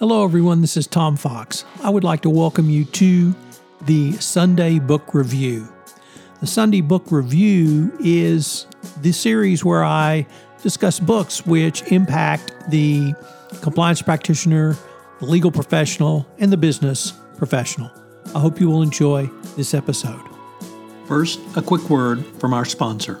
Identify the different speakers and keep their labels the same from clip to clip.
Speaker 1: Hello, everyone. This is Tom Fox. I would like to welcome you to the Sunday Book Review. The Sunday Book Review is the series where I discuss books which impact the compliance practitioner, the legal professional, and the business professional. I hope you will enjoy this episode. First, a quick word from our sponsor.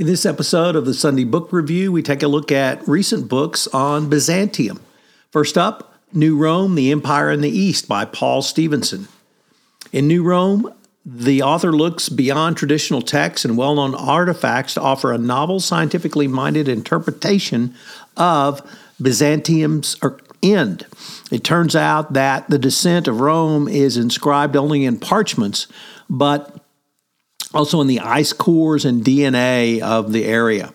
Speaker 1: In this episode of the Sunday Book Review, we take a look at recent books on Byzantium. First up, New Rome, The Empire in the East by Paul Stephenson. In New Rome, the author looks beyond traditional texts and well known artifacts to offer a novel, scientifically minded interpretation of Byzantium's er, end. It turns out that the descent of Rome is inscribed only in parchments, but also in the ice cores and DNA of the area.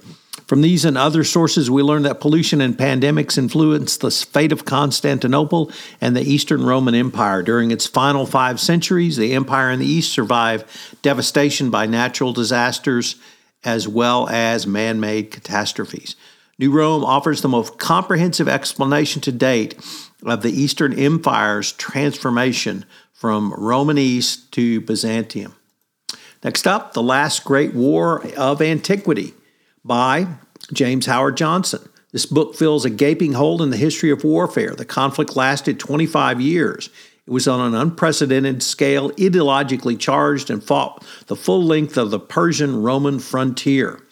Speaker 1: From these and other sources, we learn that pollution and pandemics influenced the fate of Constantinople and the Eastern Roman Empire. During its final five centuries, the empire in the East survived devastation by natural disasters as well as man made catastrophes. New Rome offers the most comprehensive explanation to date of the Eastern Empire's transformation from Roman East to Byzantium. Next up, The Last Great War of Antiquity by James Howard-Johnston. This book fills a gaping hole in the history of warfare. The conflict lasted 25 years. It was on an unprecedented scale, ideologically charged, and fought the full length of the Persian Roman frontier.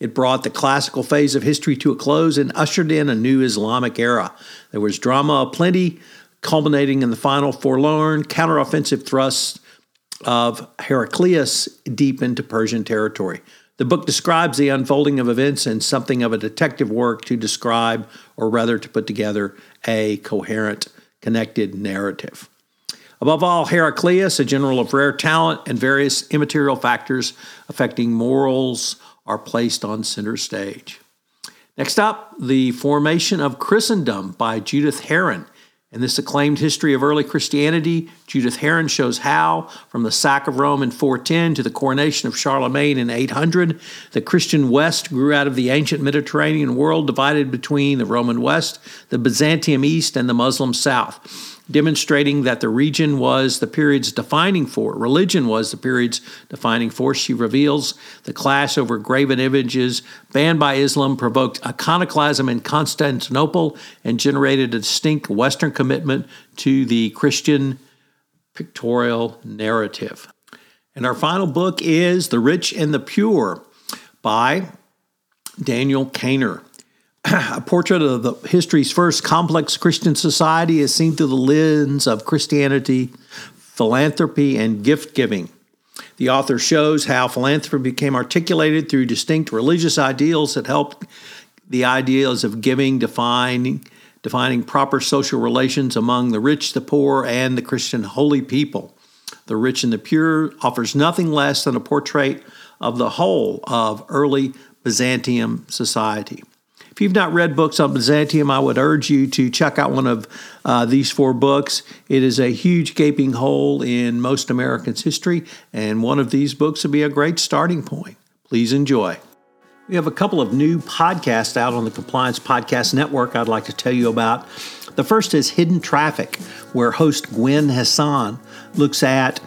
Speaker 1: It brought the classical phase of history to a close and ushered in a new Islamic era. There was drama aplenty, culminating in the final forlorn counteroffensive thrusts of Heraclius deep into Persian territory. The book describes the unfolding of events in something of a detective work to describe, or rather to put together, a coherent, connected narrative. Above all, Heraclius, a general of rare talent, and various immaterial factors affecting morals are placed on center stage. Next up, The Formation of Christendom by Judith Herrin in this acclaimed history of early Christianity, Judith Herrin shows how, from the sack of Rome in 410 to the coronation of Charlemagne in 800, the Christian West grew out of the ancient Mediterranean world divided between the Roman West, the Byzantium East, and the Muslim South demonstrating that the region was the period's defining force. Religion was the period's defining force. She reveals the clash over graven images banned by Islam provoked iconoclasm in Constantinople and generated a distinct Western commitment to the Christian pictorial narrative. And our final book is The Rich and the Pure by Daniel Caner. a portrait of the history's first complex Christian society is seen through the lens of Christianity, philanthropy, and gift giving. The author shows how philanthropy became articulated through distinct religious ideals that helped the ideas of giving defining defining proper social relations among the rich, the poor, and the Christian holy people. The Rich and the Pure offers nothing less than a portrait of the whole of early Byzantium society. If you've not read books on Byzantium, I would urge you to check out one of uh, these four books. It is a huge gaping hole in most Americans' history, and one of these books would be a great starting point. Please enjoy. We have a couple of new podcasts out on the Compliance Podcast Network I'd like to tell you about. The first is Hidden Traffic, where host Gwen Hassan looks at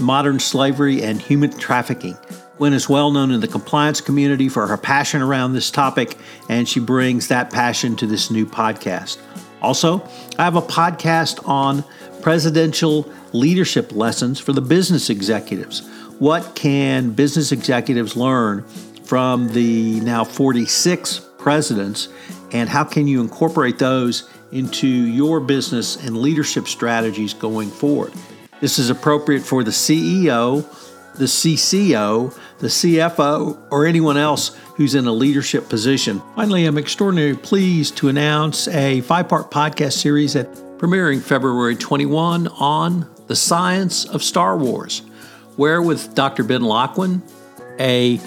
Speaker 1: modern slavery and human trafficking. Gwen is well known in the compliance community for her passion around this topic, and she brings that passion to this new podcast. Also, I have a podcast on presidential leadership lessons for the business executives. What can business executives learn from the now 46 presidents, and how can you incorporate those into your business and leadership strategies going forward? This is appropriate for the CEO, the CCO, the CFO, or anyone else who's in a leadership position. Finally, I'm extraordinarily pleased to announce a five part podcast series that premiering February 21 on the science of Star Wars, where with Dr. Ben Lockwin, a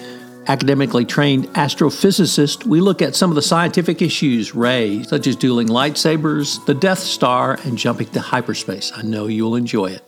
Speaker 1: academically trained astrophysicist, we look at some of the scientific issues raised, such as dueling lightsabers, the Death Star, and jumping to hyperspace. I know you'll enjoy it.